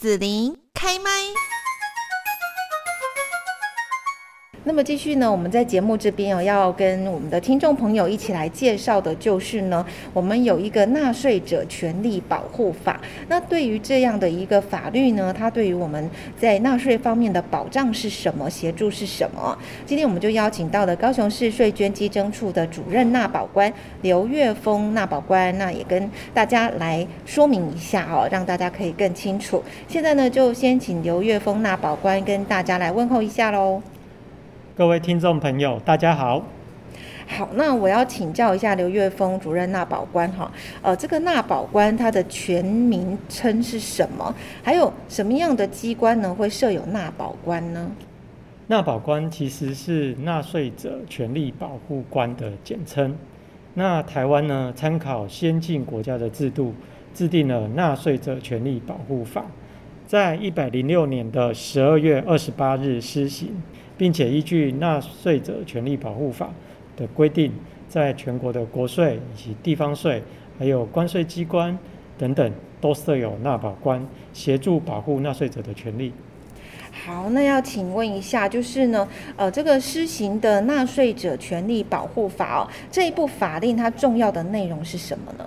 子琳开麦。那么继续呢，我们在节目这边哦，要跟我们的听众朋友一起来介绍的，就是呢，我们有一个纳税者权利保护法。那对于这样的一个法律呢，它对于我们在纳税方面的保障是什么？协助是什么？今天我们就邀请到了高雄市税捐稽征处的主任纳保官刘月峰纳保官，那也跟大家来说明一下哦，让大家可以更清楚。现在呢，就先请刘月峰纳保官跟大家来问候一下喽。各位听众朋友，大家好。好，那我要请教一下刘月峰主任纳保官哈，呃，这个纳保官它的全名称是什么？还有什么样的机关呢会设有纳保官呢？纳保官其实是纳税者权利保护官的简称。那台湾呢，参考先进国家的制度，制定了纳税者权利保护法，在一百零六年的十二月二十八日施行。并且依据纳税者权利保护法的规定，在全国的国税以及地方税，还有关税机关等等，都设有纳保官，协助保护纳税者的权利。好，那要请问一下，就是呢，呃，这个施行的纳税者权利保护法哦，这一部法令它重要的内容是什么呢？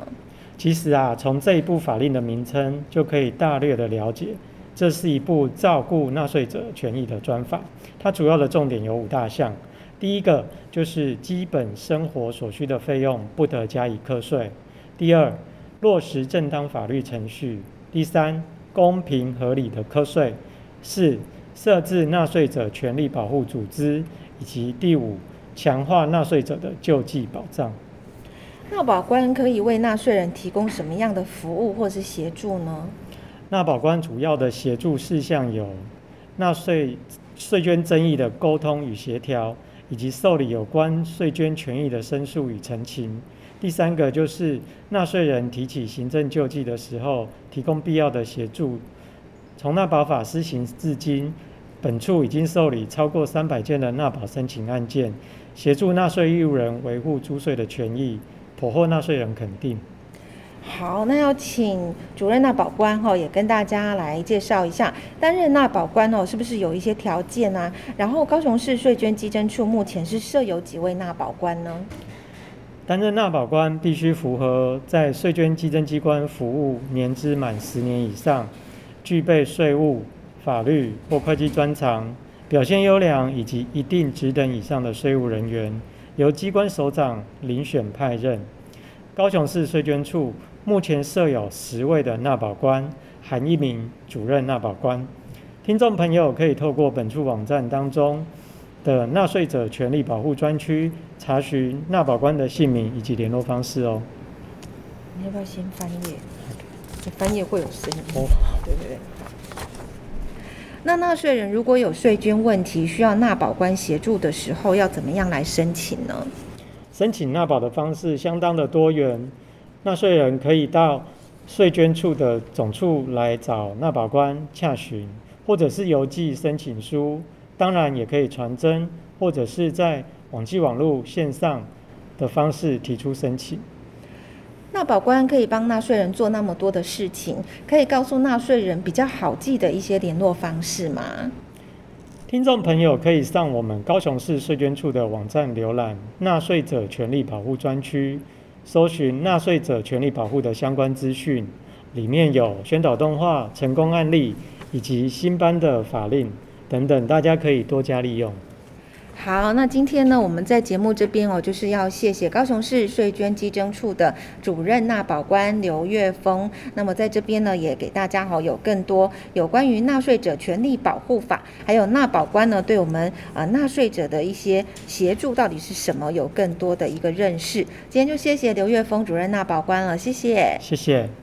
其实啊，从这一部法令的名称就可以大略的了解。这是一部照顾纳税者权益的专法，它主要的重点有五大项。第一个就是基本生活所需的费用不得加以课税；第二，落实正当法律程序；第三，公平合理的课税；四，设置纳税者权利保护组织；以及第五，强化纳税者的救济保障。纳保官可以为纳税人提供什么样的服务或是协助呢？纳保官主要的协助事项有纳税税捐争议的沟通与协调，以及受理有关税捐权益的申诉与澄清。第三个就是纳税人提起行政救济的时候，提供必要的协助。从纳保法施行至今，本处已经受理超过三百件的纳保申请案件，协助纳税义务人维护租税的权益，颇获纳税人肯定。好，那要请主任纳保官哈，也跟大家来介绍一下担任纳保官哦，是不是有一些条件啊？然后高雄市税捐稽征处目前是设有几位纳保官呢？担任纳保官必须符合在税捐稽征机关服务年资满十年以上，具备税务、法律或会计专长，表现优良以及一定职等以上的税务人员，由机关首长遴选派任。高雄市税捐处。目前设有十位的纳保官，含一名主任纳保官。听众朋友可以透过本处网站当中的纳税者权利保护专区查询纳保官的姓名以及联络方式哦。你要不要先翻页？你翻页会有声音。哦，对对对。那纳税人如果有税捐问题需要纳保官协助的时候，要怎么样来申请呢？申请纳保的方式相当的多元。纳税人可以到税捐处的总处来找纳保官洽询，或者是邮寄申请书，当然也可以传真，或者是在网际网络线上的方式提出申请。纳保官可以帮纳税人做那么多的事情，可以告诉纳税人比较好记的一些联络方式吗？听众朋友可以上我们高雄市税捐处的网站浏览纳税者权利保护专区。搜寻纳税者权利保护的相关资讯，里面有宣导动画、成功案例以及新颁的法令等等，大家可以多加利用。好，那今天呢，我们在节目这边哦，就是要谢谢高雄市税捐稽征处的主任纳保官刘月峰。那么在这边呢，也给大家哈有更多有关于纳税者权利保护法，还有纳保官呢对我们呃纳税者的一些协助到底是什么，有更多的一个认识。今天就谢谢刘月峰主任纳保官了，谢谢，谢谢。